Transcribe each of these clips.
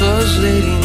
us.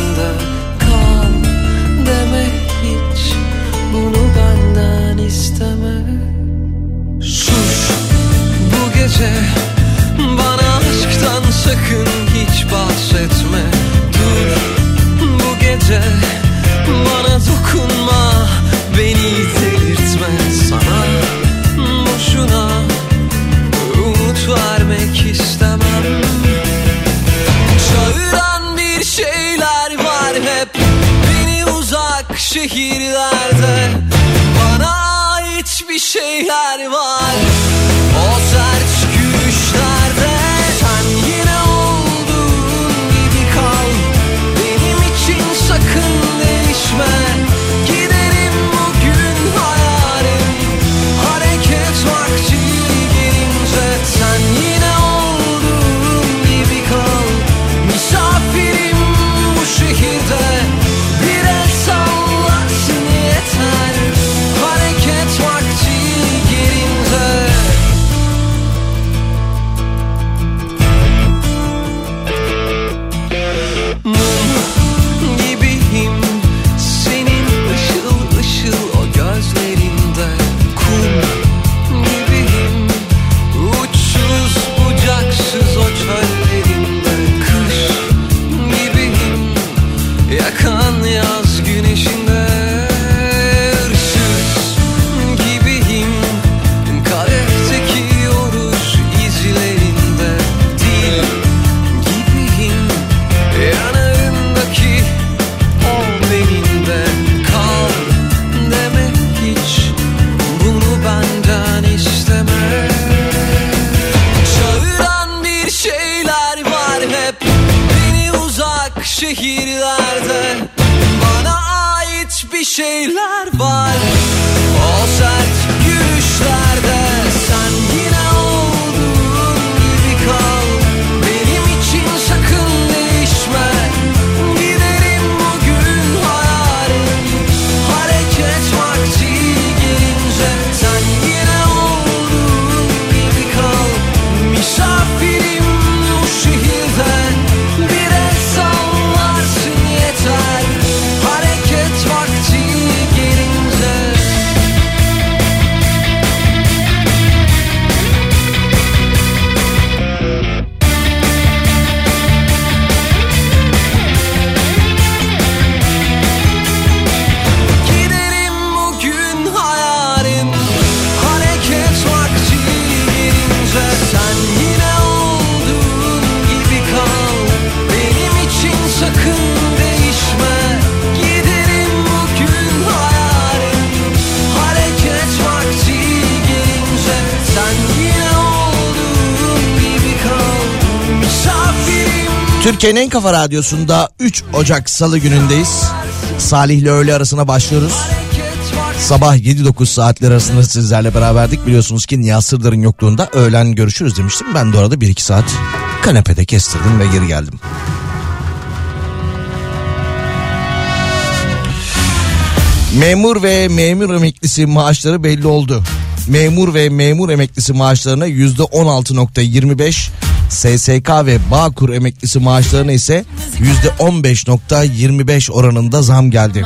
Türkiye'nin en kafa radyosunda 3 Ocak Salı günündeyiz. Salih ile öğle arasına başlıyoruz. Sabah 7-9 saatler arasında sizlerle beraberdik. Biliyorsunuz ki Nihat Sırdar'ın yokluğunda öğlen görüşürüz demiştim. Ben de arada 1-2 saat kanepede kestirdim ve geri geldim. Memur ve memur emeklisi maaşları belli oldu. Memur ve memur emeklisi maaşlarına yüzde 16.25, SSK ve Bağkur emeklisi maaşlarına ise %15.25 oranında zam geldi.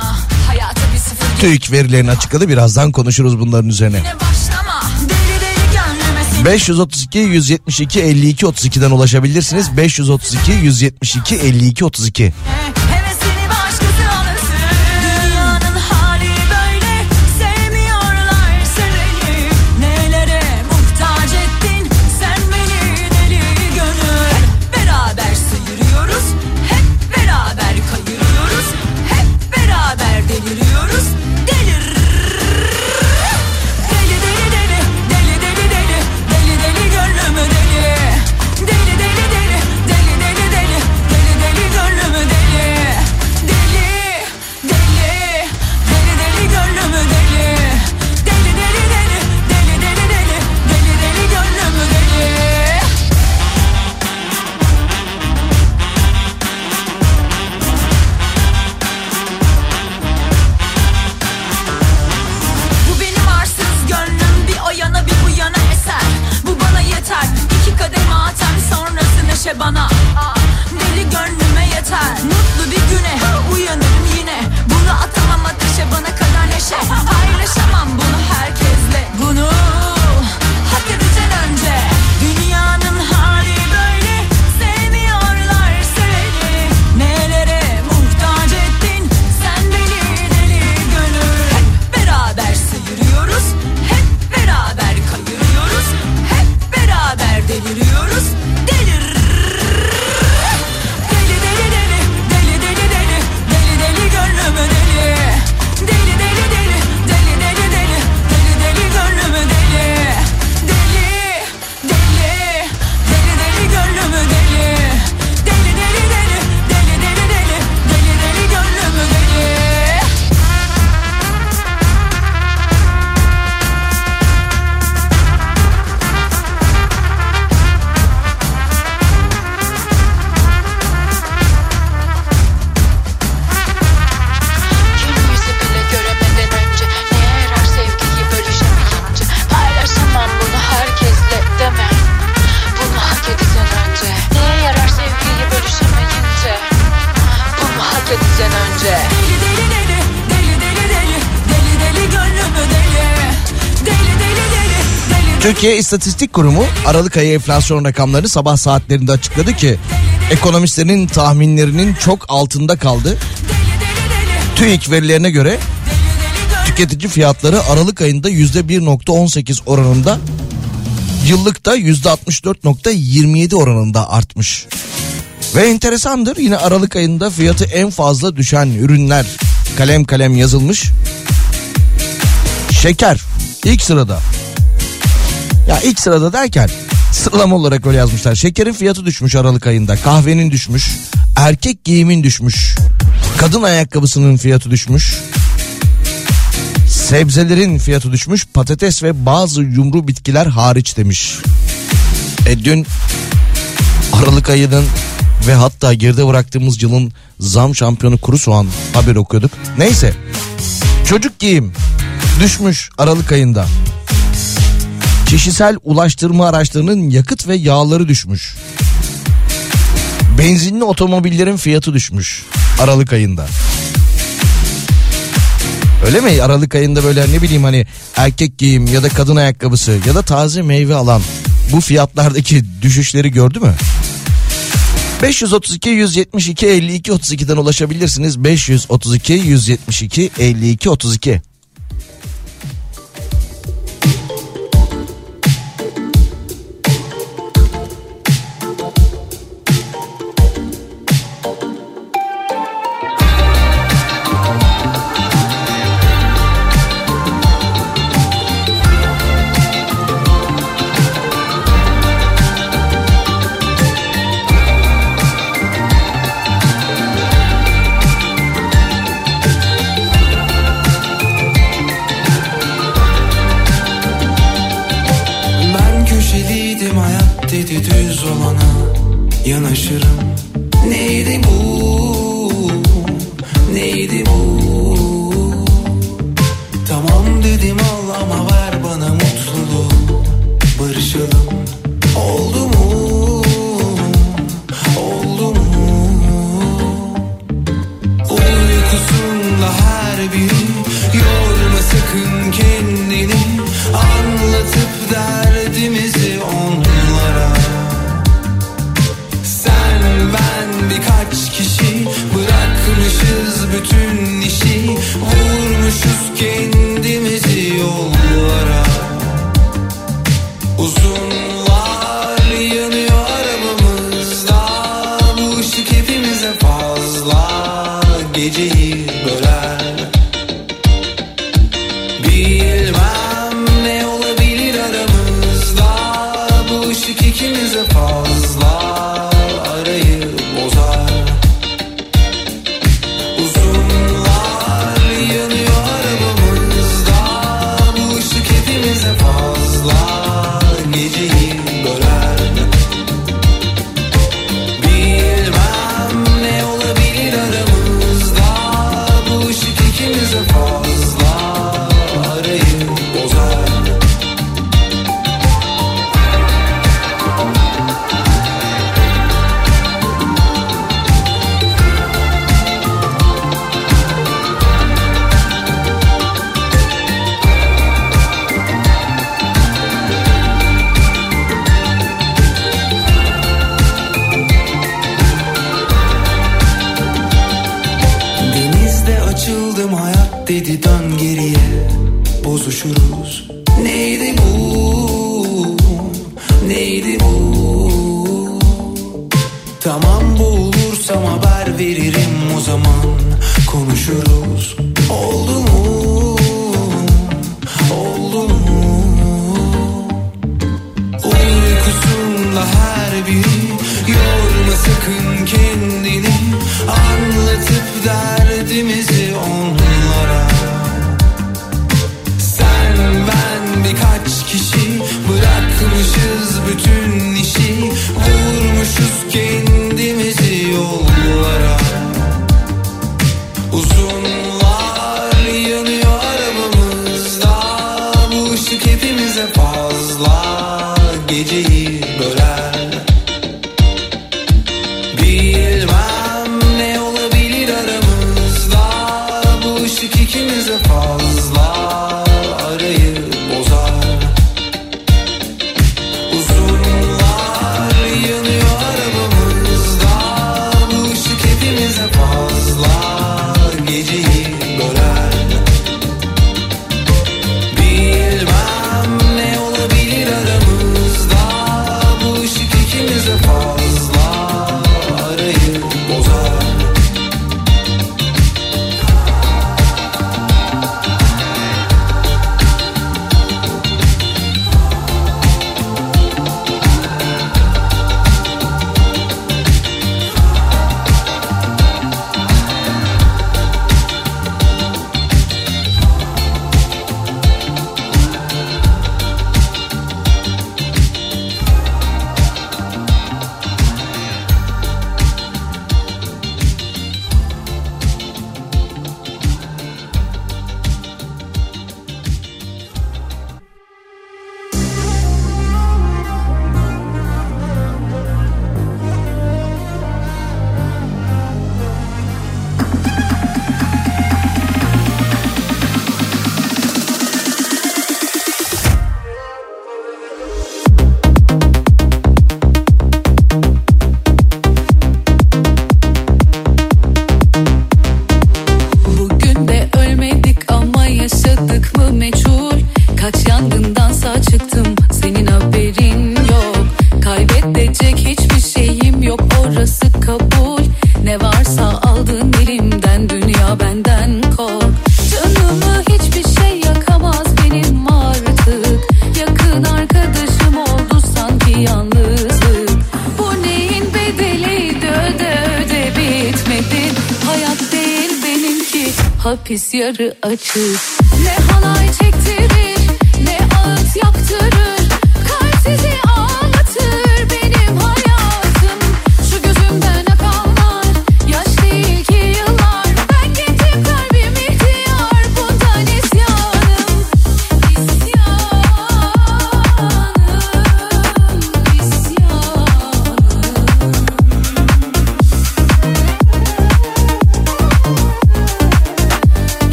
TÜİK verilerini açıkladı birazdan konuşuruz bunların üzerine. 532 172 52 32'den ulaşabilirsiniz. 532 172 52 32. Türkiye İstatistik Kurumu Aralık ayı enflasyon rakamlarını sabah saatlerinde açıkladı ki ekonomistlerin tahminlerinin çok altında kaldı. TÜİK verilerine göre tüketici fiyatları Aralık ayında %1.18 oranında yıllıkta %64.27 oranında artmış. Ve enteresandır yine Aralık ayında fiyatı en fazla düşen ürünler kalem kalem yazılmış. Şeker ilk sırada. Ya ilk sırada derken sıralama olarak öyle yazmışlar. Şekerin fiyatı düşmüş Aralık ayında. Kahvenin düşmüş. Erkek giyimin düşmüş. Kadın ayakkabısının fiyatı düşmüş. Sebzelerin fiyatı düşmüş. Patates ve bazı yumru bitkiler hariç demiş. E dün Aralık ayının ve hatta geride bıraktığımız yılın zam şampiyonu kuru soğan haberi okuyorduk. Neyse çocuk giyim düşmüş Aralık ayında. Kişisel ulaştırma araçlarının yakıt ve yağları düşmüş. Benzinli otomobillerin fiyatı düşmüş Aralık ayında. Öyle mi? Aralık ayında böyle ne bileyim hani erkek giyim ya da kadın ayakkabısı ya da taze meyve alan bu fiyatlardaki düşüşleri gördü mü? 532 172 52 32'den ulaşabilirsiniz. 532 172 52 32.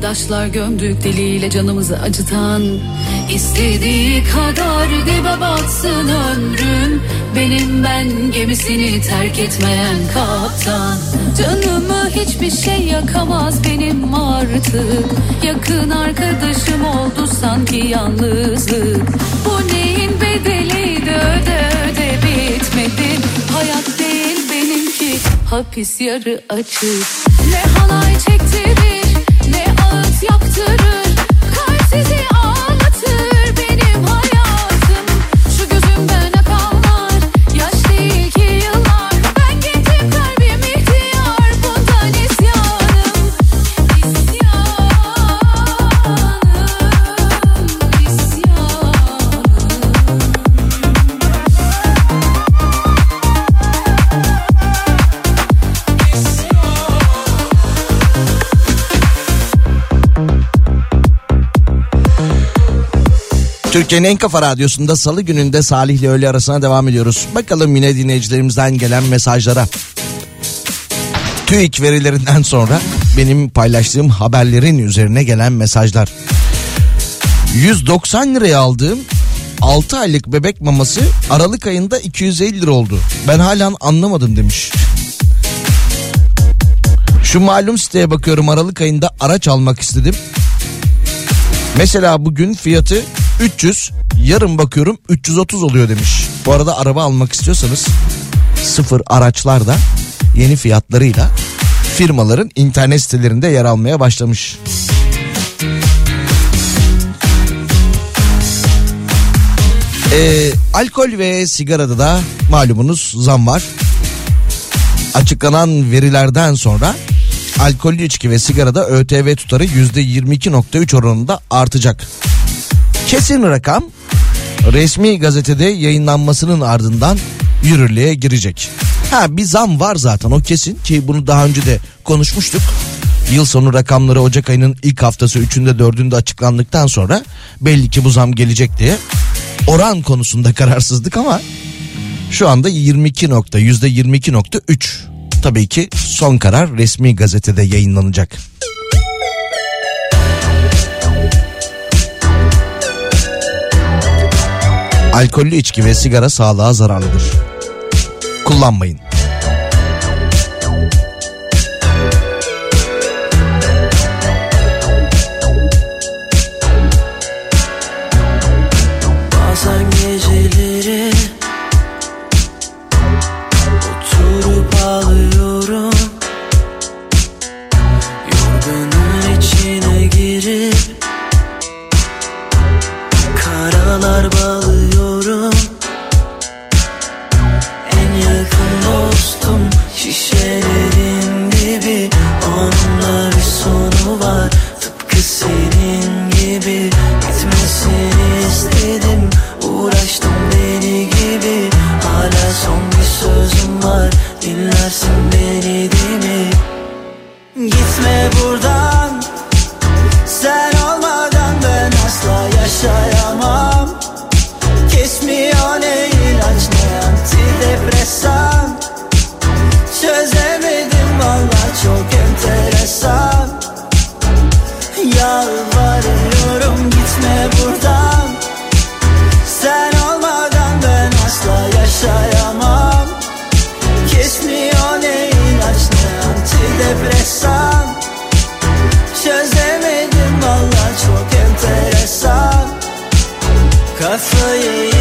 sırdaşlar gömdük diliyle canımızı acıtan İstediği kadar dibe batsın ömrüm Benim ben gemisini terk etmeyen kaptan. Canımı hiçbir şey yakamaz benim artık. Yakın arkadaşım oldu sanki yalnızlık. Bu neyin bedeliydi öde öde bitmedi. Hayat değil benimki hapis yarı açık Türkiye'nin en kafa radyosunda salı gününde Salih ile öğle arasına devam ediyoruz. Bakalım yine dinleyicilerimizden gelen mesajlara. TÜİK verilerinden sonra benim paylaştığım haberlerin üzerine gelen mesajlar. 190 liraya aldığım 6 aylık bebek maması Aralık ayında 250 lira oldu. Ben hala anlamadım demiş. Şu malum siteye bakıyorum Aralık ayında araç almak istedim. Mesela bugün fiyatı 300 yarın bakıyorum 330 oluyor demiş. Bu arada araba almak istiyorsanız sıfır araçlar da yeni fiyatlarıyla firmaların internet sitelerinde yer almaya başlamış. Ee, alkol ve sigarada da malumunuz zam var. Açıklanan verilerden sonra alkollü içki ve sigarada ÖTV tutarı %22.3 oranında artacak. Kesin rakam resmi gazetede yayınlanmasının ardından yürürlüğe girecek. Ha bir zam var zaten o kesin ki bunu daha önce de konuşmuştuk. Yıl sonu rakamları Ocak ayının ilk haftası 3'ünde 4'ünde açıklandıktan sonra belli ki bu zam gelecek diye oran konusunda kararsızdık ama şu anda 22 nokta yüzde 22.3 tabii ki son karar resmi gazetede yayınlanacak. Alkollü içki ve sigara sağlığa zararlıdır. Kullanmayın. Antidepresan Çözemedim valla çok enteresan. Kafayı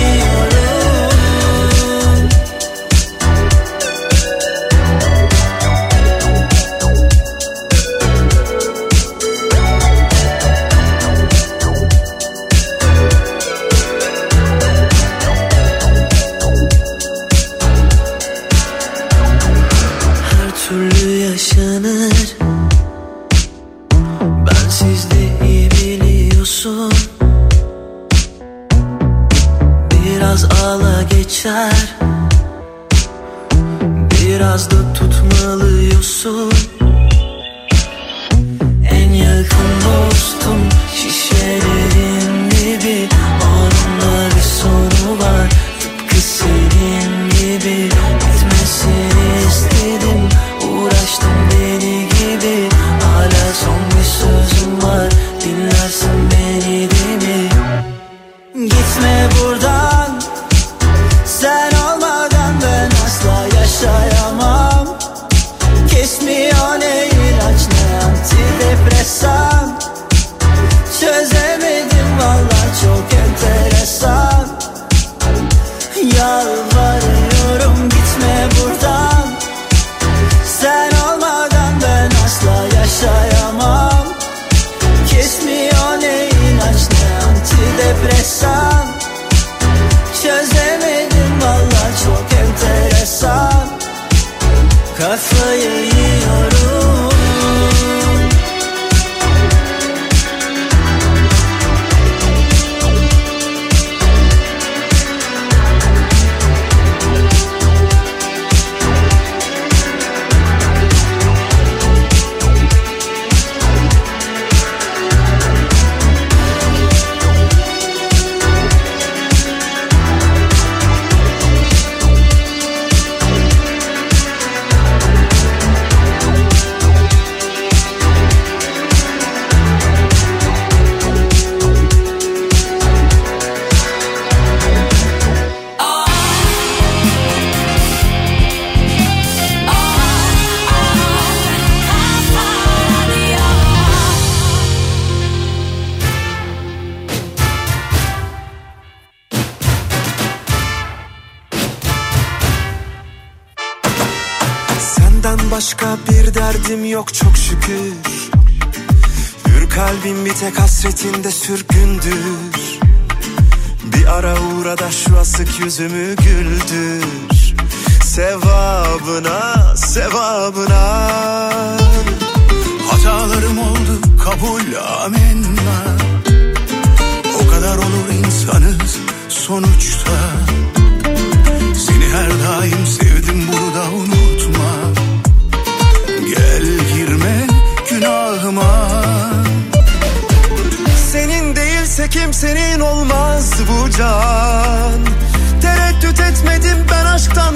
Sevabına, sevabına. Hatalarım oldu kabul amenna. O kadar olur insanız sonuçta. Seni her daim sevdim bunu da unutma. Gel girme günahıma. Senin değilse kimsenin olmaz bu can. Tereddüt etmedim ben aşktan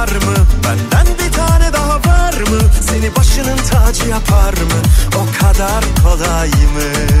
Var mı? Benden bir tane daha var mı? Seni başının tacı yapar mı? O kadar kolay mı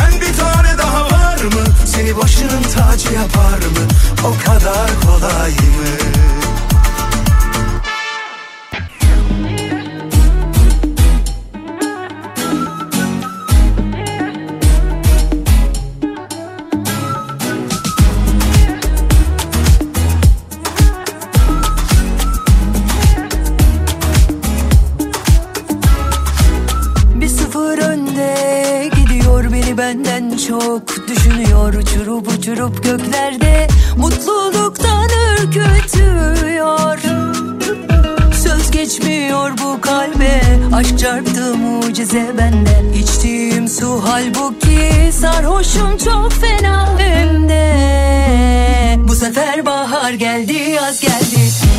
mı? Seni başının tacı yapar mı? O kadar kolay mı? Uçurup uçurup göklerde Mutluluktan ürkütüyor. Söz geçmiyor bu kalbe Aşk çarptı mucize bende. İçtiğim su halbuki Sarhoşum çok fena. Hem de Bu sefer bahar geldi yaz geldi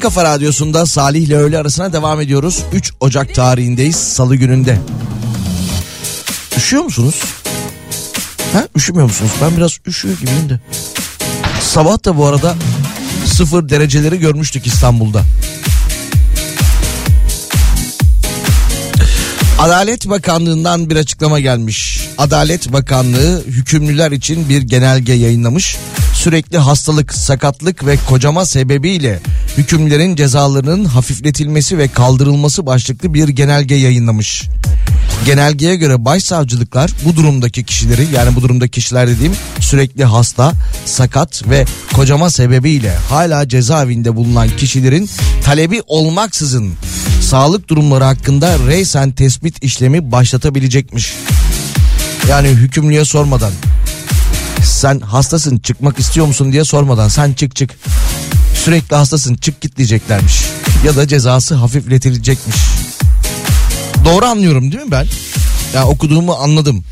Kafa radyosunda Salih ile öğle arasına devam ediyoruz. 3 Ocak tarihindeyiz salı gününde. Üşüyor musunuz? Ha üşümüyor musunuz? Ben biraz üşüyor gibiyim de. Sabah da bu arada sıfır dereceleri görmüştük İstanbul'da. Adalet Bakanlığı'ndan bir açıklama gelmiş. Adalet Bakanlığı hükümlüler için bir genelge yayınlamış. Sürekli hastalık, sakatlık ve kocama sebebiyle hükümlerin cezalarının hafifletilmesi ve kaldırılması başlıklı bir genelge yayınlamış. Genelgeye göre başsavcılıklar bu durumdaki kişileri yani bu durumdaki kişiler dediğim sürekli hasta, sakat ve kocama sebebiyle hala cezaevinde bulunan kişilerin talebi olmaksızın sağlık durumları hakkında reysen tespit işlemi başlatabilecekmiş. Yani hükümlüye sormadan sen hastasın çıkmak istiyor musun diye sormadan sen çık çık sürekli hastasın çık git diyeceklermiş ya da cezası hafifletilecekmiş. Doğru anlıyorum değil mi ben? Ya okuduğumu anladım.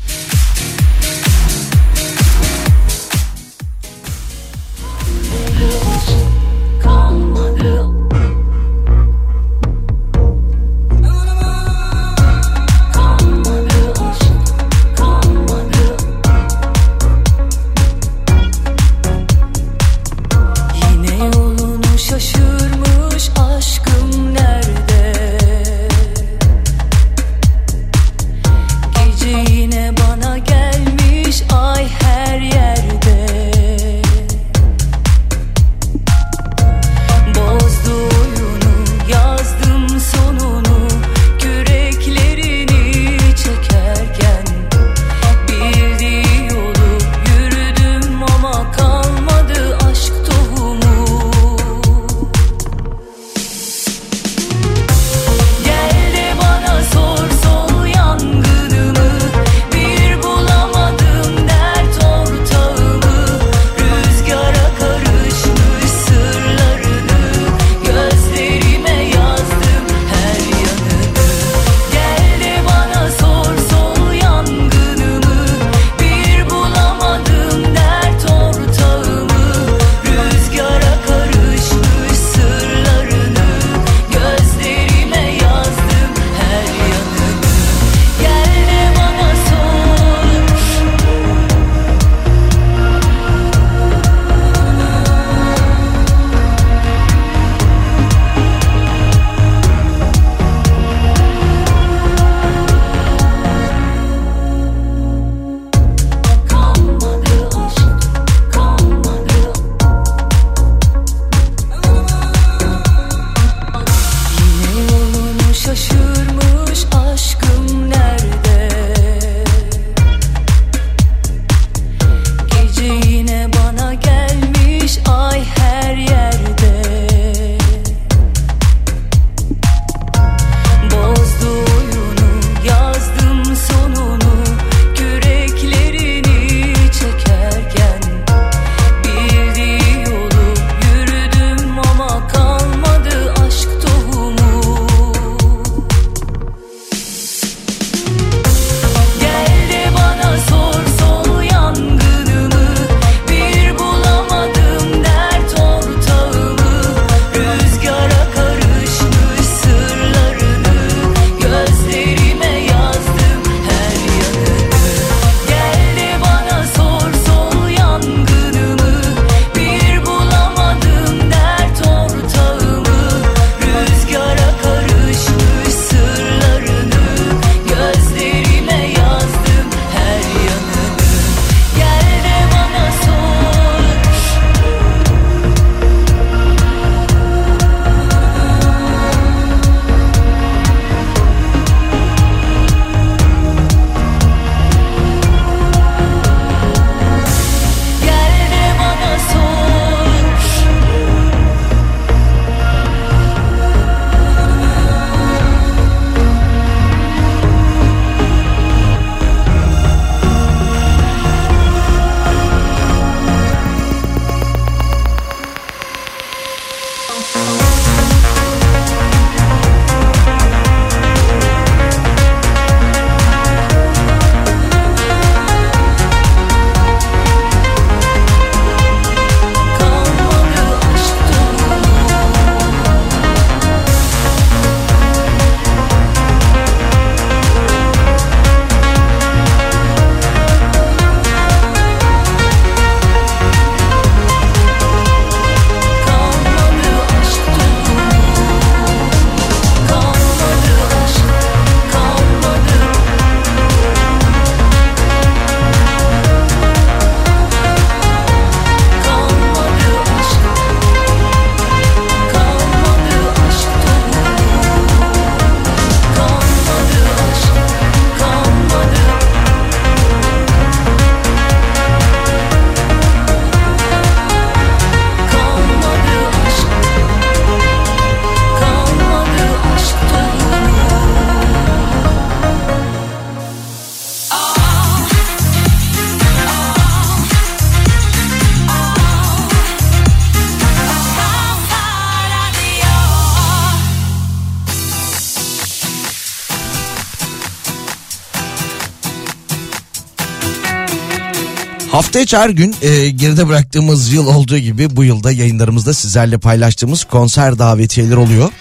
Hafta içi gün e, geride bıraktığımız yıl olduğu gibi bu yılda yayınlarımızda sizlerle paylaştığımız konser davetiyeleri oluyor.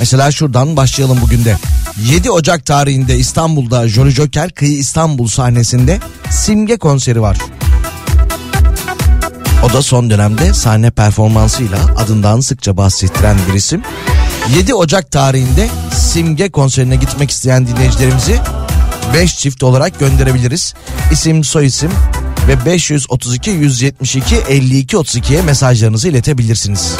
Mesela şuradan başlayalım bugün de. 7 Ocak tarihinde İstanbul'da Jolly Joker Kıyı İstanbul sahnesinde Simge konseri var. O da son dönemde sahne performansıyla adından sıkça bahsettiren bir isim. 7 Ocak tarihinde Simge konserine gitmek isteyen dinleyicilerimizi 5 çift olarak gönderebiliriz. İsim, soy isim ve 532 172 52 32'ye mesajlarınızı iletebilirsiniz.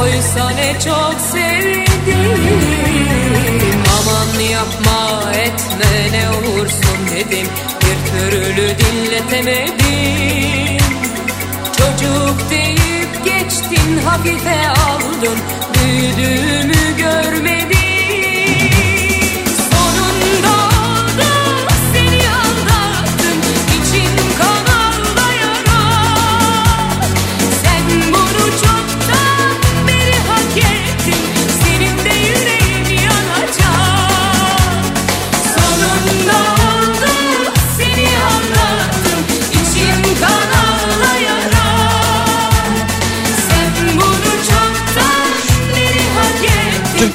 Oysa ne çok sevdim. Aman yapma etme ne olursun dedim. Bir türlü dinletemedim. Çocuk deyip geçtin hafife aldın. Büyüdüğümü görmedin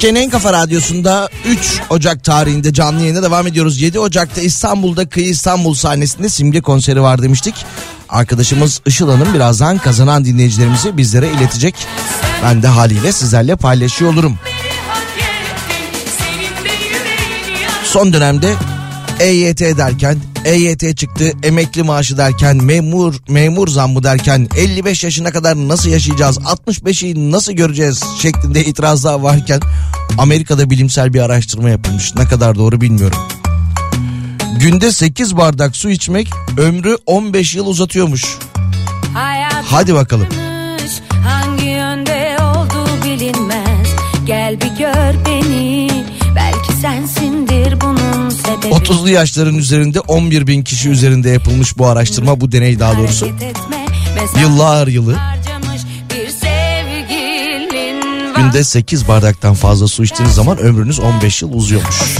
Türkiye'nin en kafa radyosunda 3 Ocak tarihinde canlı yayına devam ediyoruz. 7 Ocak'ta İstanbul'da Kıyı İstanbul sahnesinde simge konseri var demiştik. Arkadaşımız Işıl Hanım birazdan kazanan dinleyicilerimizi bizlere iletecek. Ben de haliyle sizlerle paylaşıyor olurum. Son dönemde EYT derken EYT çıktı, emekli maaşı derken, memur memur zammı derken 55 yaşına kadar nasıl yaşayacağız, 65'i nasıl göreceğiz şeklinde itirazlar varken Amerika'da bilimsel bir araştırma yapılmış. Ne kadar doğru bilmiyorum. Günde 8 bardak su içmek ömrü 15 yıl uzatıyormuş. Hadi bakalım. Hangi yönde olduğu bilinmez Gel bir gör beni Belki sensindir bunun sebebi 30'lu yaşların üzerinde 11 bin kişi üzerinde yapılmış bu araştırma, bu deney daha doğrusu. Yıllar yılı günde 8 bardaktan fazla su içtiğiniz zaman ömrünüz 15 yıl uzuyormuş.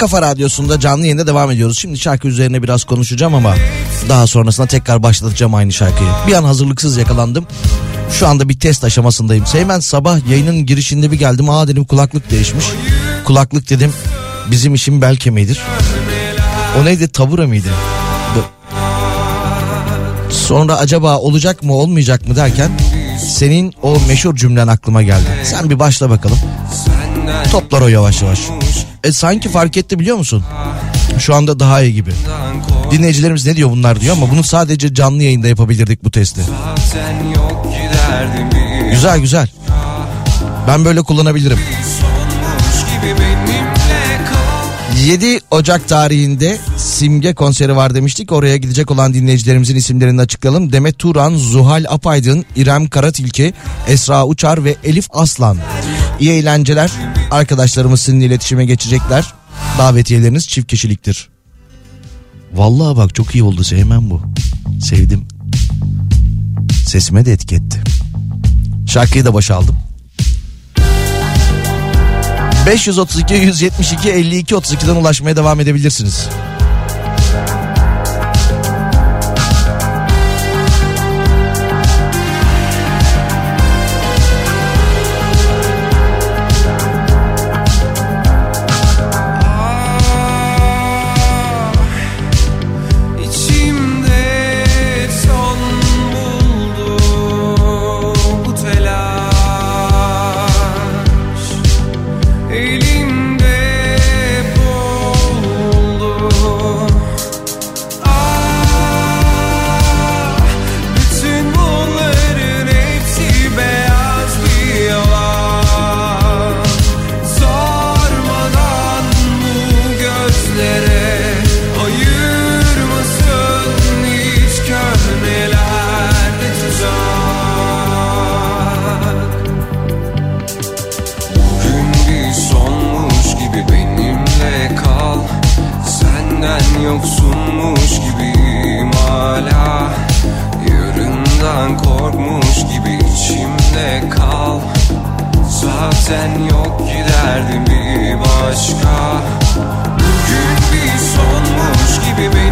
Kafa radyosunda canlı yayında devam ediyoruz. Şimdi şarkı üzerine biraz konuşacağım ama daha sonrasında tekrar başlatacağım aynı şarkıyı. Bir an hazırlıksız yakalandım. Şu anda bir test aşamasındayım. Seymen sabah yayının girişinde bir geldim. Aa dedim kulaklık değişmiş. Kulaklık dedim bizim işin bel kemiğidir. O neydi tabura mıydı? Sonra acaba olacak mı olmayacak mı derken senin o meşhur cümlen aklıma geldi. Sen bir başla bakalım. Toplar o yavaş yavaş. E sanki fark etti biliyor musun? Şu anda daha iyi gibi. Dinleyicilerimiz ne diyor bunlar diyor ama bunu sadece canlı yayında yapabilirdik bu testi. Güzel güzel. Ben böyle kullanabilirim. sonmuş gibi benimle kal 7 Ocak tarihinde Simge konseri var demiştik. Oraya gidecek olan dinleyicilerimizin isimlerini açıklayalım. Demet Turan, Zuhal Apaydın, İrem Karatilki, Esra Uçar ve Elif Aslan. İyi eğlenceler. Arkadaşlarımız sizinle iletişime geçecekler. Davetiyeleriniz çift kişiliktir. Vallahi bak çok iyi oldu sevmem bu. Sevdim. Sesime de etiketti. Şarkıyı da başa aldım. 532 172 52 32'den ulaşmaya devam edebilirsiniz. baby.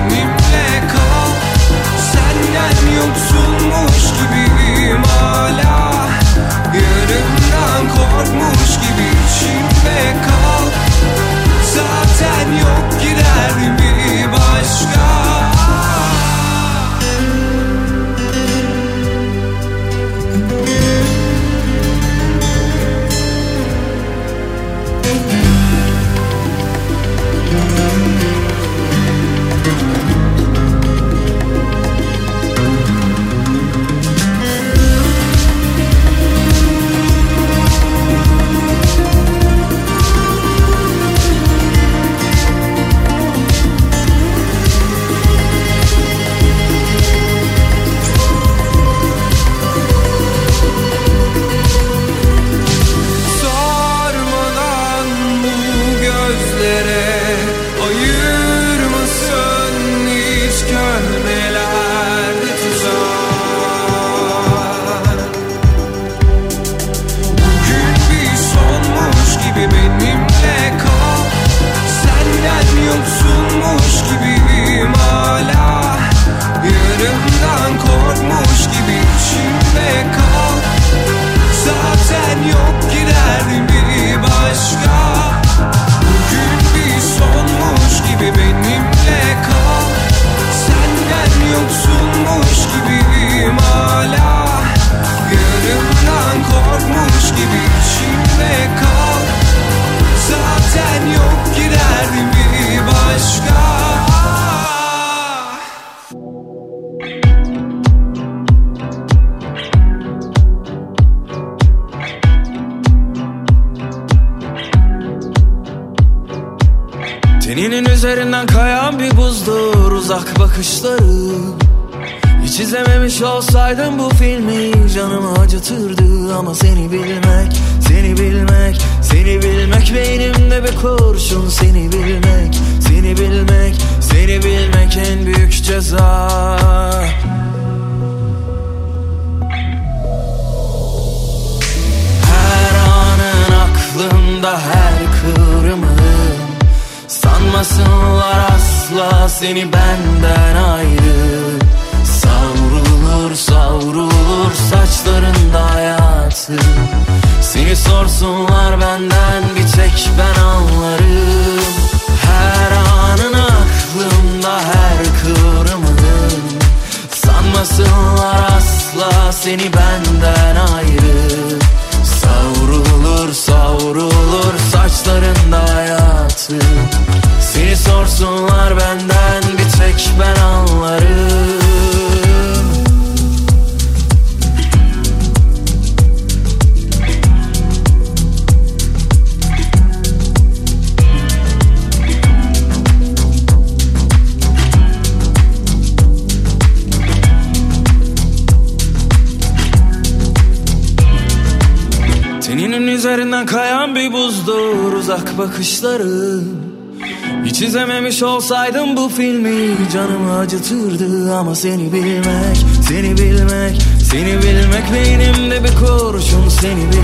Acıtırdı Ama seni bilmek, seni bilmek, seni bilmek Beynimde bir kurşun seni bilmek,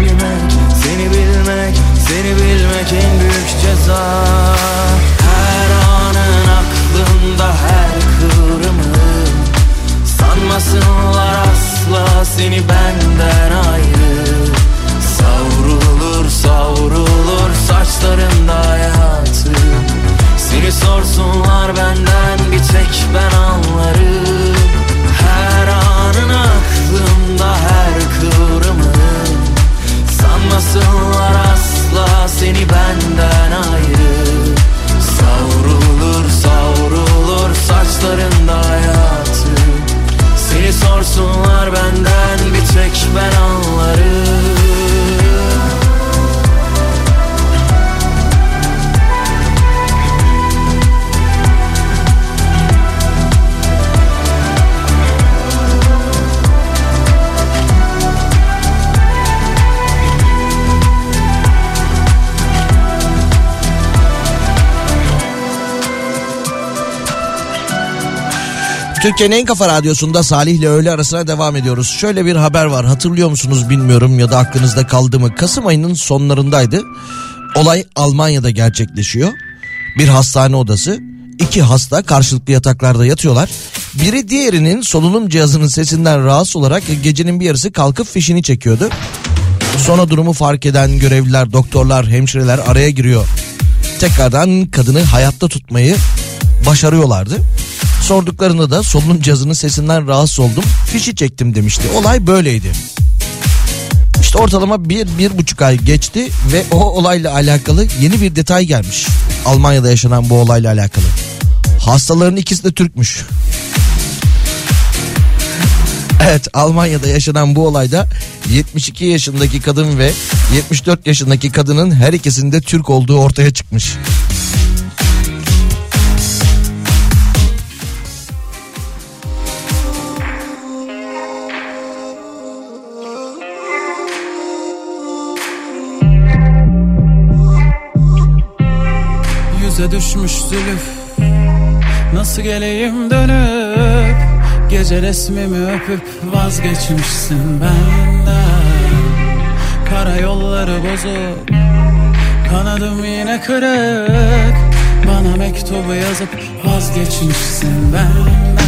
Türkiye'nin en kafa radyosunda Salih ile öğle arasına devam ediyoruz. Şöyle bir haber var hatırlıyor musunuz bilmiyorum ya da aklınızda kaldı mı? Kasım ayının sonlarındaydı. Olay Almanya'da gerçekleşiyor. Bir hastane odası. iki hasta karşılıklı yataklarda yatıyorlar. Biri diğerinin solunum cihazının sesinden rahatsız olarak gecenin bir yarısı kalkıp fişini çekiyordu. Sonra durumu fark eden görevliler, doktorlar, hemşireler araya giriyor. Tekrardan kadını hayatta tutmayı başarıyorlardı. Sorduklarında da solunum cihazının sesinden rahatsız oldum. Fişi çektim demişti. Olay böyleydi. İşte ortalama bir, bir buçuk ay geçti ve o olayla alakalı yeni bir detay gelmiş. Almanya'da yaşanan bu olayla alakalı. Hastaların ikisi de Türkmüş. Evet Almanya'da yaşanan bu olayda 72 yaşındaki kadın ve 74 yaşındaki kadının her ikisinde Türk olduğu ortaya çıkmış. Yüze düşmüş zülüf. Nasıl geleyim dönüp Gece resmimi öpüp vazgeçmişsin benden. Kara yolları bozuk Kanadım yine kırık. Bana mektubu yazıp vazgeçmişsin benden.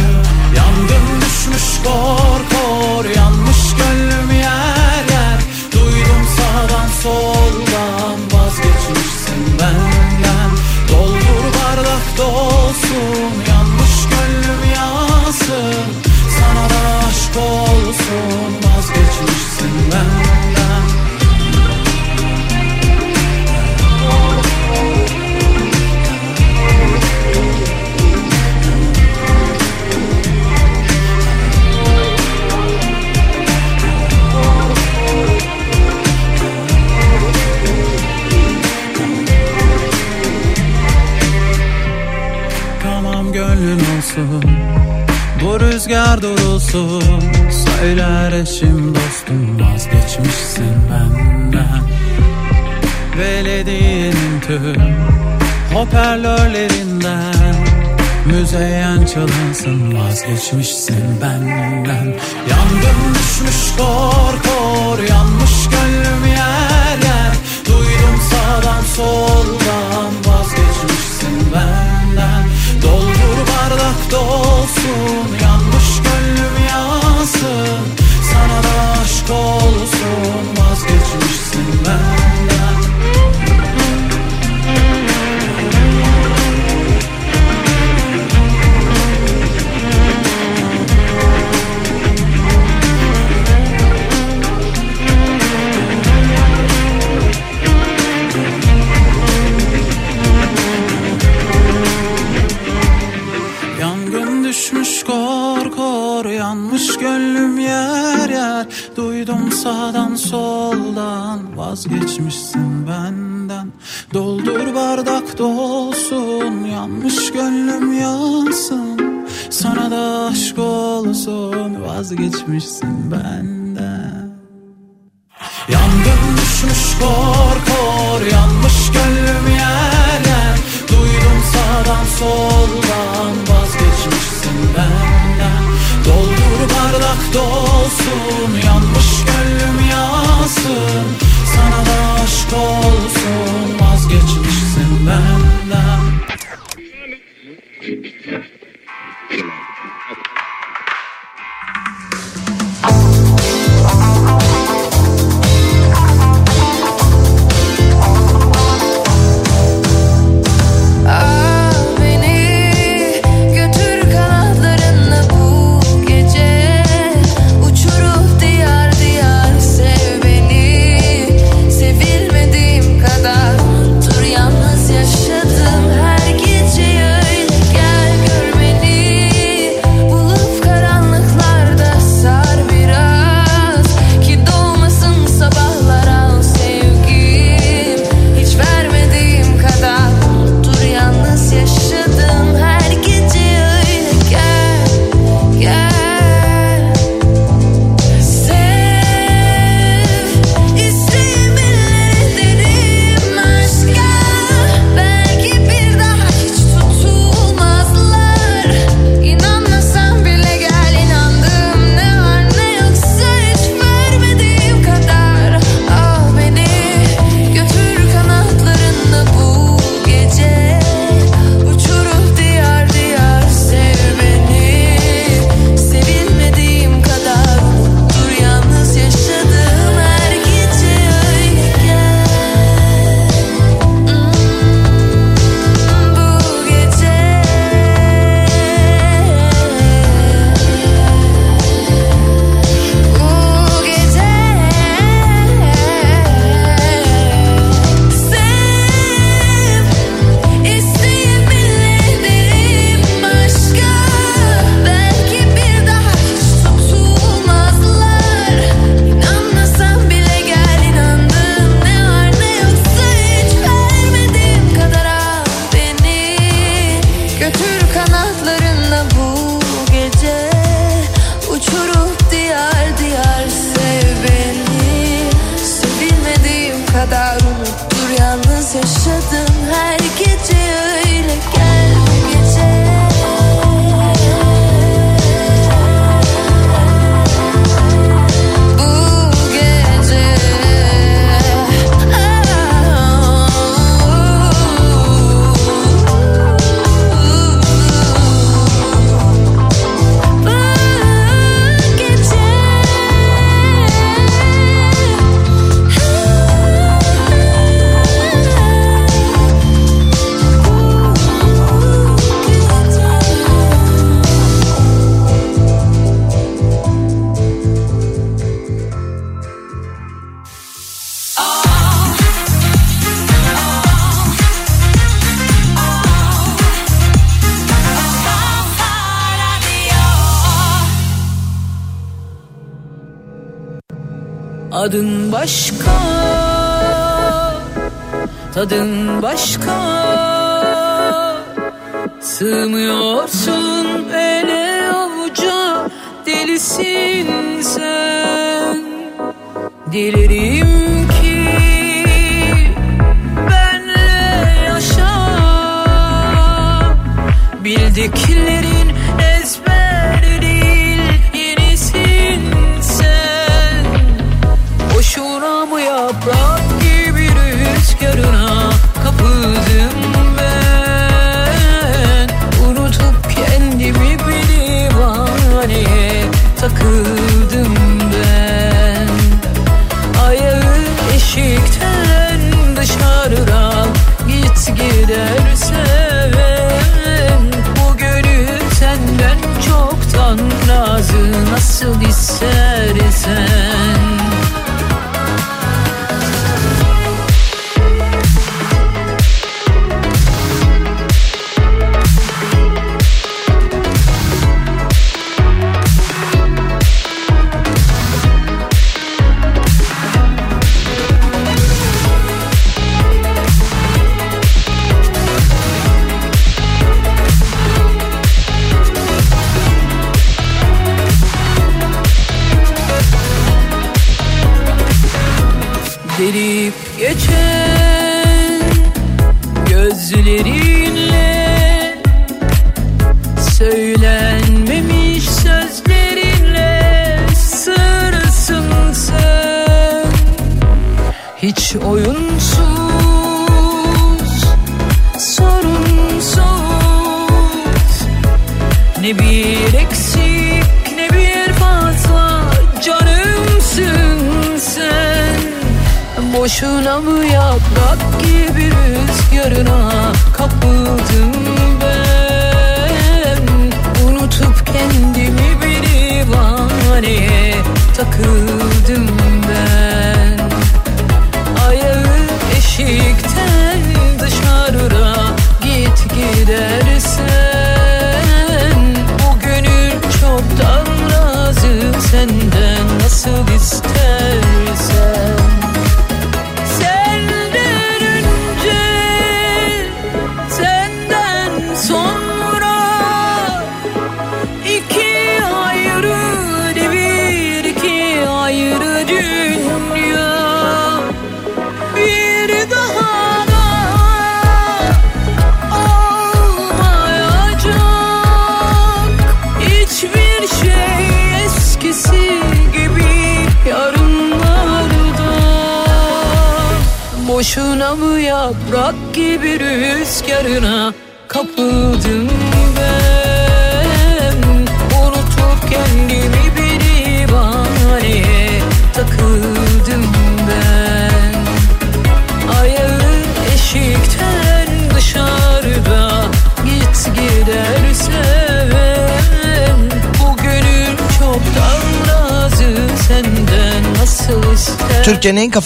Yandım düşmüş kor kor Yanmış gönlüm yer yer. Duydum sağdan soldan Vazgeçmişsin benden Doldur bardak dolsun Yanmış gönlüm yansın. Sana da aşk olsun Vazgeçmişsin benden olsun. Bu rüzgar durulsun. Söyler eşim dostum Vazgeçmişsin benden. Belediyenin tüm Hoparlörlerinden. Müzeyyen çalınsın vazgeçmişsin benden. Yandım düşmüş kor kor yanmış gönlüm yer yer. Duydum sağdan soldan vazgeçmişsin benden Bardak dolsun yanmış gönlüm yansın. Sana da aşk olsun. Vazgeçmişsin benden sağdan soldan vazgeçmişsin benden. Doldur bardak dolsun yanmış gönlüm yansın. Sana da aşk olsun vazgeçmişsin benden. Yangın düşmüş kor kor yanmış gönlüm yer yer Duydum sağdan soldan Bardak dolsun yanmış gönlüm yansın. Sana da aşk olsun vazgeçmişsin benden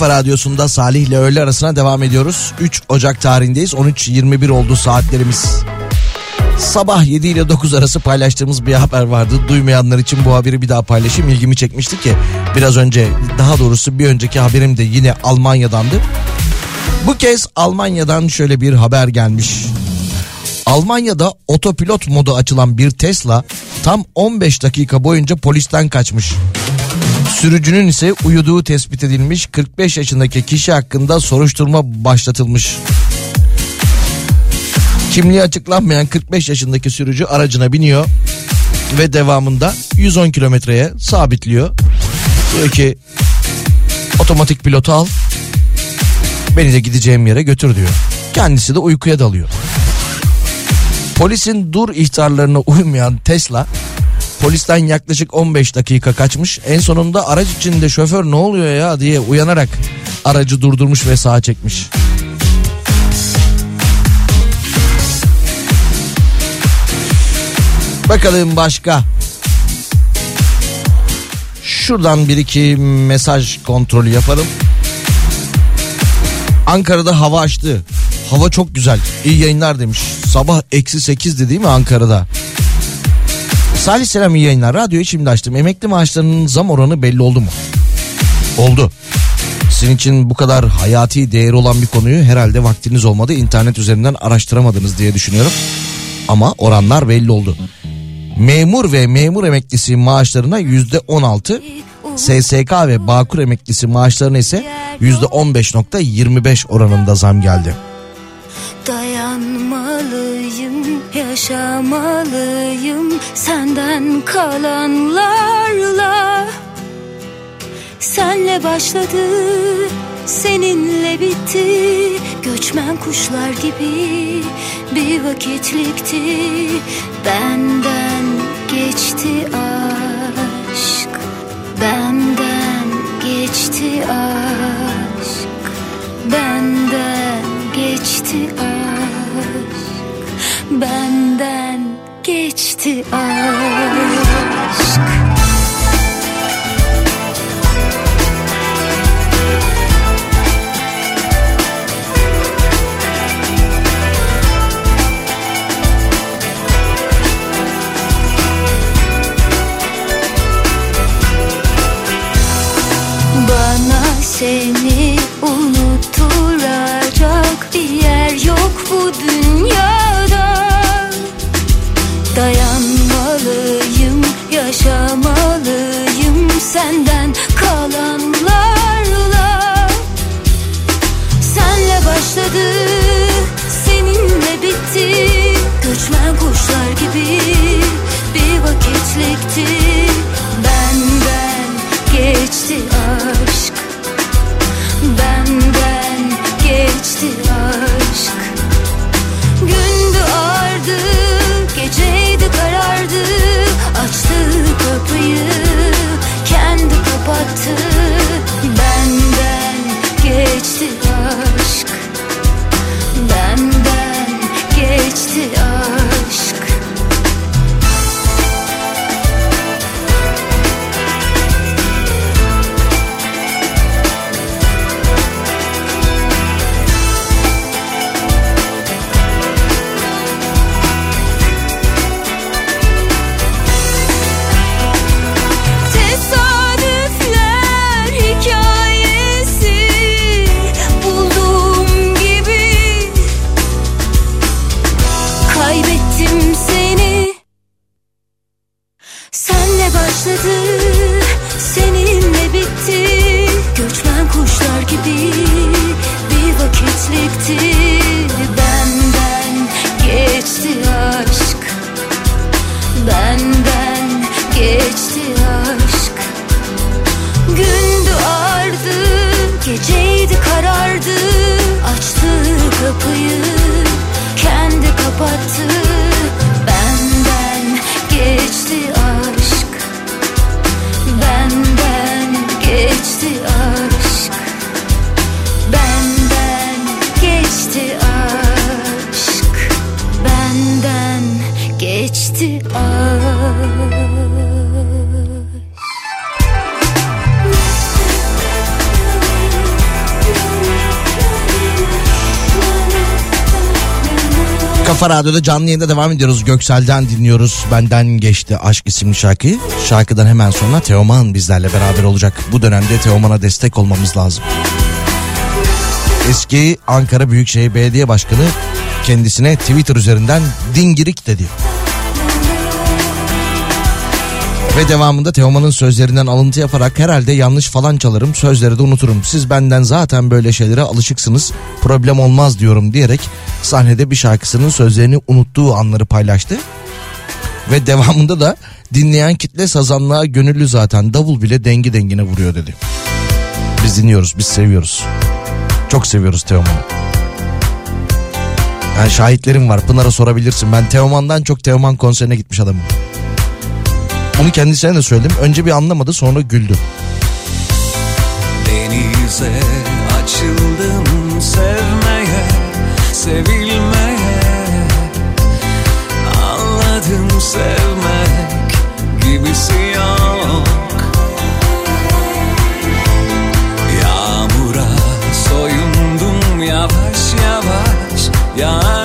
kafa radyosunda Salih ile öğle arasına devam ediyoruz. 3 Ocak tarihindeyiz. 13.21 oldu saatlerimiz. Sabah 7 ile 9 arası paylaştığımız bir haber vardı. Duymayanlar için bu haberi bir daha paylaşayım. İlgimi çekmişti ki biraz önce daha doğrusu bir önceki haberim de yine Almanya'dandı. Bu kez Almanya'dan şöyle bir haber gelmiş. Almanya'da otopilot modu açılan bir Tesla tam 15 dakika boyunca polisten kaçmış. Sürücünün ise uyuduğu tespit edilmiş 45 yaşındaki kişi hakkında soruşturma başlatılmış. Kimliği açıklanmayan 45 yaşındaki sürücü aracına biniyor ve devamında 110 kilometreye sabitliyor. Diyor ki otomatik pilotu al beni de gideceğim yere götür diyor. Kendisi de uykuya dalıyor. Polisin dur ihtarlarına uymayan Tesla polisten yaklaşık 15 dakika kaçmış. En sonunda araç içinde şoför ne oluyor ya diye uyanarak aracı durdurmuş ve sağa çekmiş. Bakalım başka. Şuradan bir iki mesaj kontrolü yapalım. Ankara'da hava açtı. Hava çok güzel. İyi yayınlar demiş. Sabah eksi 8'di değil mi Ankara'da? Salih Selam iyi yayınlar. Radyoyu şimdi açtım. Emekli maaşlarının zam oranı belli oldu mu? Oldu. Sizin için bu kadar hayati değeri olan bir konuyu herhalde vaktiniz olmadı. İnternet üzerinden araştıramadınız diye düşünüyorum. ama oranlar belli oldu. Memur ve memur emeklisi maaşlarına yüzde 16, SSK ve Bağkur emeklisi maaşlarına ise yüzde 15.25 oranında zam geldi. Dayanmalıyım, yaşamalıyım senden kalanlarla. Senle başladı, seninle bitti. Göçmen kuşlar gibi bir vakitlikti. Benden geçti aşk, benden geçti aşk, benden geçti aşk, benden geçti aşk. Bana seni Kuşlar gibi bir vakitlikti. Benden geçti aşk. Benden geçti aşk. Gündü ardı, geceydi karardı. Açtı kapıyı, kendi kapattı. Benden geçti Radyo'da canlı yayında devam ediyoruz. Göksel'den dinliyoruz. Benden geçti Aşk isimli şarkıyı. Şarkıdan hemen sonra Teoman bizlerle beraber olacak. Bu dönemde Teoman'a destek olmamız lazım. Eski Ankara Büyükşehir Belediye Başkanı kendisine Twitter üzerinden dingirik dedi. Ve devamında Teoman'ın sözlerinden alıntı yaparak herhalde yanlış falan çalarım sözleri de unuturum. Siz benden zaten böyle şeylere alışıksınız problem olmaz diyorum diyerek sahnede bir şarkısının sözlerini unuttuğu anları paylaştı. Ve devamında da dinleyen kitle sazanlığa gönüllü zaten davul bile dengi dengine vuruyor dedi. Biz dinliyoruz biz seviyoruz. Çok seviyoruz Teoman'ı. Yani şahitlerim var Pınar'a sorabilirsin. Ben Teoman'dan çok Teoman konserine gitmiş adamım. Bunu kendisine de söyledim. Önce bir anlamadı sonra güldü. Denize sevmeye, sevilmeye Anladım sevmek gibisi yok. Yağmura soyundum yavaş yavaş yağar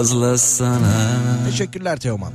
Nazla sana. Teşekkürler Teoman.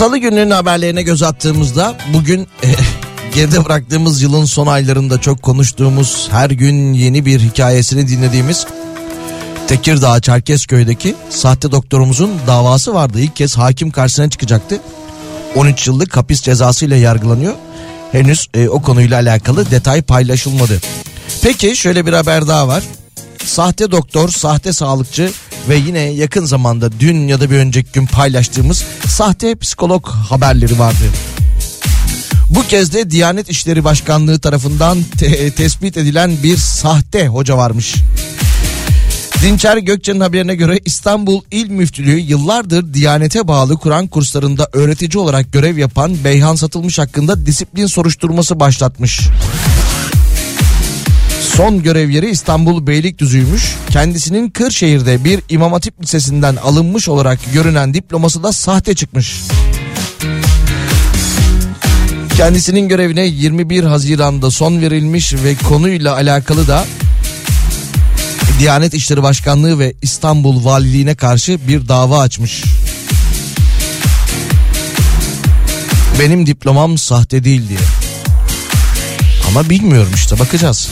Salı gününün haberlerine göz attığımızda bugün geride bıraktığımız yılın son aylarında çok konuştuğumuz her gün yeni bir hikayesini dinlediğimiz Tekirdağ Çerkezköy'deki sahte doktorumuzun davası vardı. İlk kez hakim karşısına çıkacaktı. 13 yıllık hapis cezası ile yargılanıyor. Henüz e, o konuyla alakalı detay paylaşılmadı. Peki şöyle bir haber daha var. Sahte doktor, sahte sağlıkçı ve yine yakın zamanda dün ya da bir önceki gün paylaştığımız sahte psikolog haberleri vardı. Bu kez de Diyanet İşleri Başkanlığı tarafından te- tespit edilen bir sahte hoca varmış. Dinçer Gökçe'nin haberine göre İstanbul İl Müftülüğü yıllardır Diyanete bağlı Kur'an kurslarında öğretici olarak görev yapan Beyhan Satılmış hakkında disiplin soruşturması başlatmış. Son görev yeri İstanbul Beylikdüzü'ymüş. Kendisinin Kırşehir'de bir İmam Hatip Lisesi'nden alınmış olarak görünen diploması da sahte çıkmış. Kendisinin görevine 21 Haziran'da son verilmiş ve konuyla alakalı da Diyanet İşleri Başkanlığı ve İstanbul Valiliğine karşı bir dava açmış. Benim diplomam sahte değil diye. Ama bilmiyorum işte bakacağız.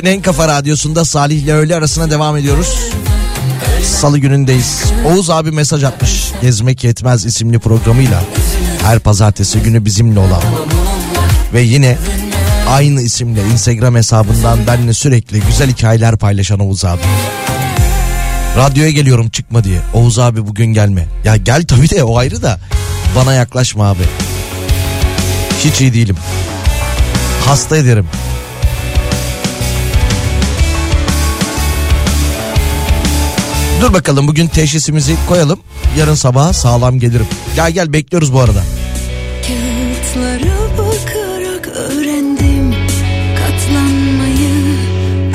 Türkiye'nin en kafa radyosunda Salih ile öğle arasına devam ediyoruz. Salı günündeyiz. Oğuz abi mesaj atmış. Gezmek Yetmez isimli programıyla. Her pazartesi günü bizimle olan. Ve yine aynı isimle Instagram hesabından benimle sürekli güzel hikayeler paylaşan Oğuz abi. Radyoya geliyorum çıkma diye. Oğuz abi bugün gelme. Ya gel tabii de o ayrı da. Bana yaklaşma abi. Hiç iyi değilim. Hasta ederim. Dur bakalım bugün teşhisimizi koyalım. Yarın sabah sağlam gelirim. Gel gel bekliyoruz bu arada. Kağıtlara bakarak öğrendim katlanmayı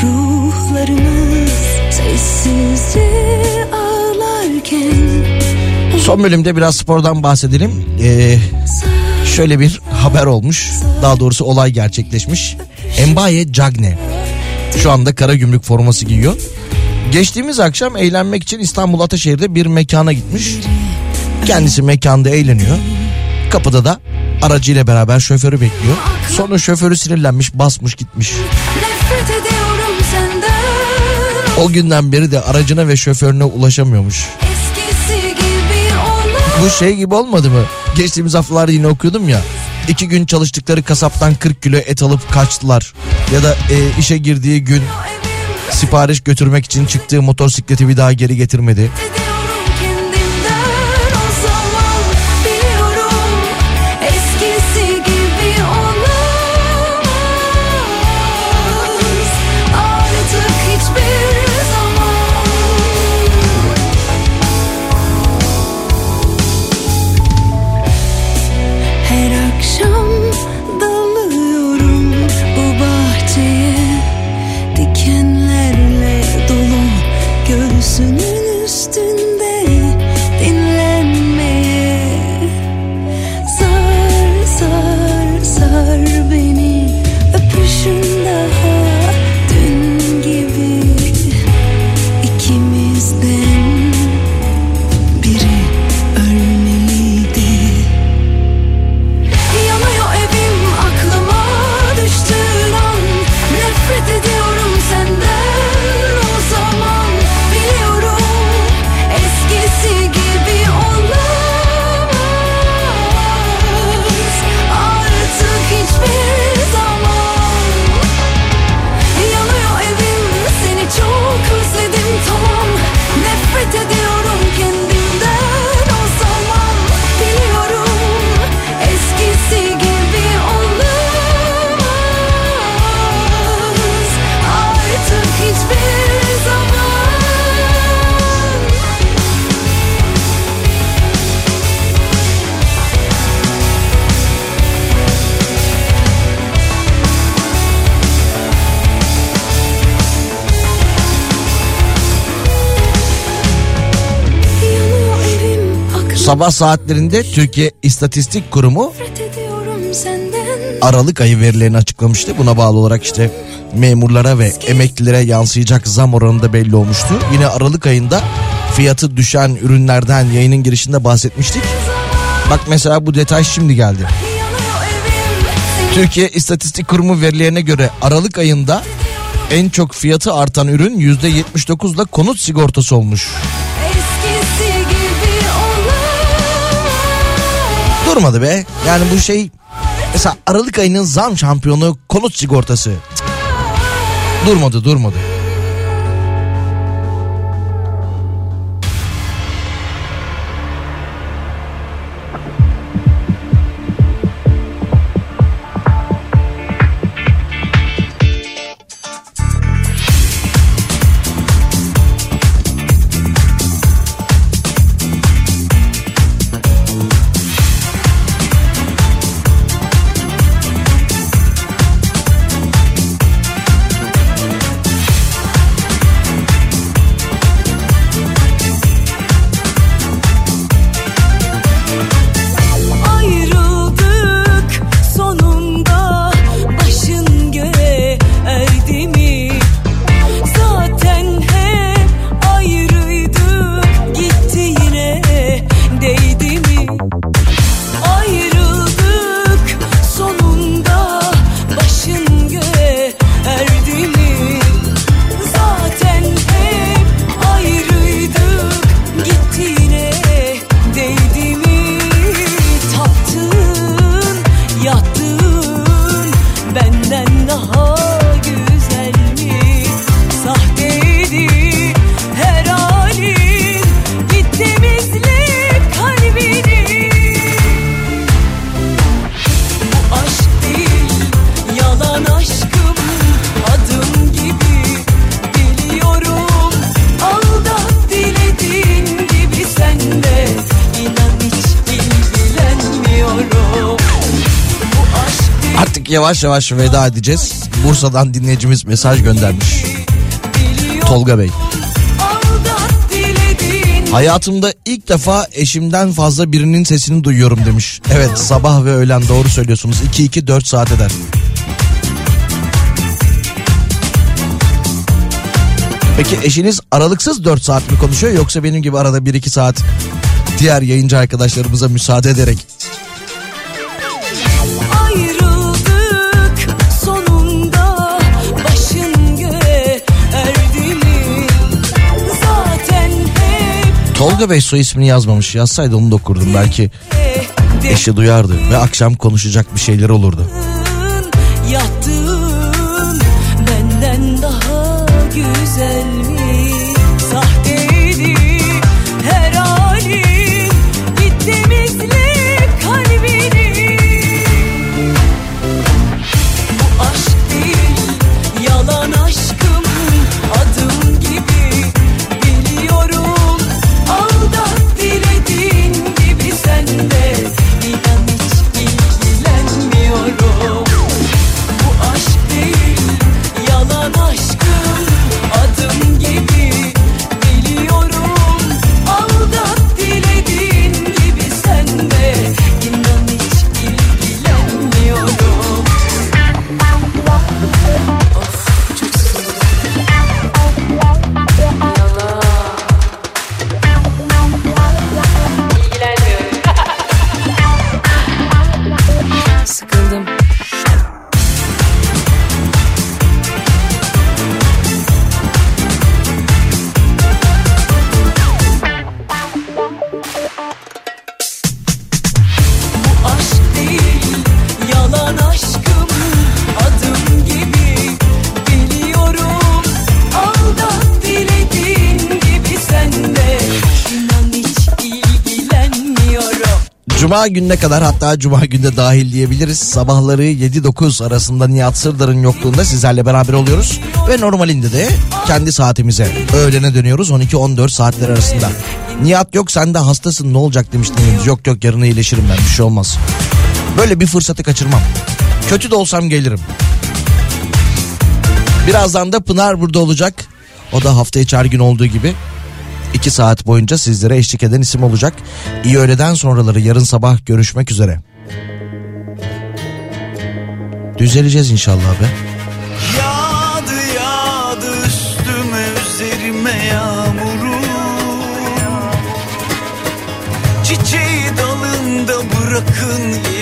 ruhlarımız sessizce ağlarken Son bölümde biraz spordan bahsedelim. Ee, şöyle bir haber olmuş. Daha doğrusu olay gerçekleşmiş. Embaye Cagne şu anda kara gümrük forması giyiyor. Geçtiğimiz akşam eğlenmek için İstanbul Ataşehir'de bir mekana gitmiş. Kendisi mekanda eğleniyor. Kapıda da aracıyla beraber şoförü bekliyor. Sonra şoförü sinirlenmiş basmış gitmiş. O günden beri de aracına ve şoförüne ulaşamıyormuş. Bu şey gibi olmadı mı? Geçtiğimiz haftalarda yine okuyordum ya. İki gün çalıştıkları kasaptan 40 kilo et alıp kaçtılar. Ya da e, işe girdiği gün sipariş götürmek için çıktığı motosikleti bir daha geri getirmedi. Sabah saatlerinde Türkiye İstatistik Kurumu Aralık ayı verilerini açıklamıştı. Buna bağlı olarak işte memurlara ve emeklilere yansıyacak zam oranı da belli olmuştu. Yine Aralık ayında fiyatı düşen ürünlerden yayının girişinde bahsetmiştik. Bak mesela bu detay şimdi geldi. Türkiye İstatistik Kurumu verilerine göre Aralık ayında en çok fiyatı artan ürün %79 ile konut sigortası olmuş. Durmadı be. Yani bu şey mesela Aralık ayının zam şampiyonu konut sigortası. Cık. Durmadı durmadı. Yavaş yavaş veda edeceğiz. Bursa'dan dinleyicimiz mesaj göndermiş. Tolga Bey. Hayatımda ilk defa eşimden fazla birinin sesini duyuyorum demiş. Evet sabah ve öğlen doğru söylüyorsunuz. 2-2-4 saat eder. Peki eşiniz aralıksız 4 saat mi konuşuyor yoksa benim gibi arada 1-2 saat diğer yayıncı arkadaşlarımıza müsaade ederek Tolga Bey soy ismini yazmamış. Yazsaydı onu da okurdum. Belki eşi duyardı ve akşam konuşacak bir şeyler olurdu. Cuma gününe kadar hatta Cuma günde dahil diyebiliriz. Sabahları 7-9 arasında Nihat Sırdar'ın yokluğunda sizlerle beraber oluyoruz. Ve normalinde de kendi saatimize öğlene dönüyoruz 12-14 saatler arasında. Nihat yok sen de hastasın ne olacak demiştiniz. Yok yok yarın iyileşirim ben bir şey olmaz. Böyle bir fırsatı kaçırmam. Kötü de olsam gelirim. Birazdan da Pınar burada olacak. O da hafta içi her gün olduğu gibi 2 saat boyunca sizlere eşlik eden isim olacak. İyi öğleden sonraları yarın sabah görüşmek üzere. Düzeleceğiz inşallah be. Yağdı yağdı üstüme üzerime yağmuru Çiçeği dalında bırakın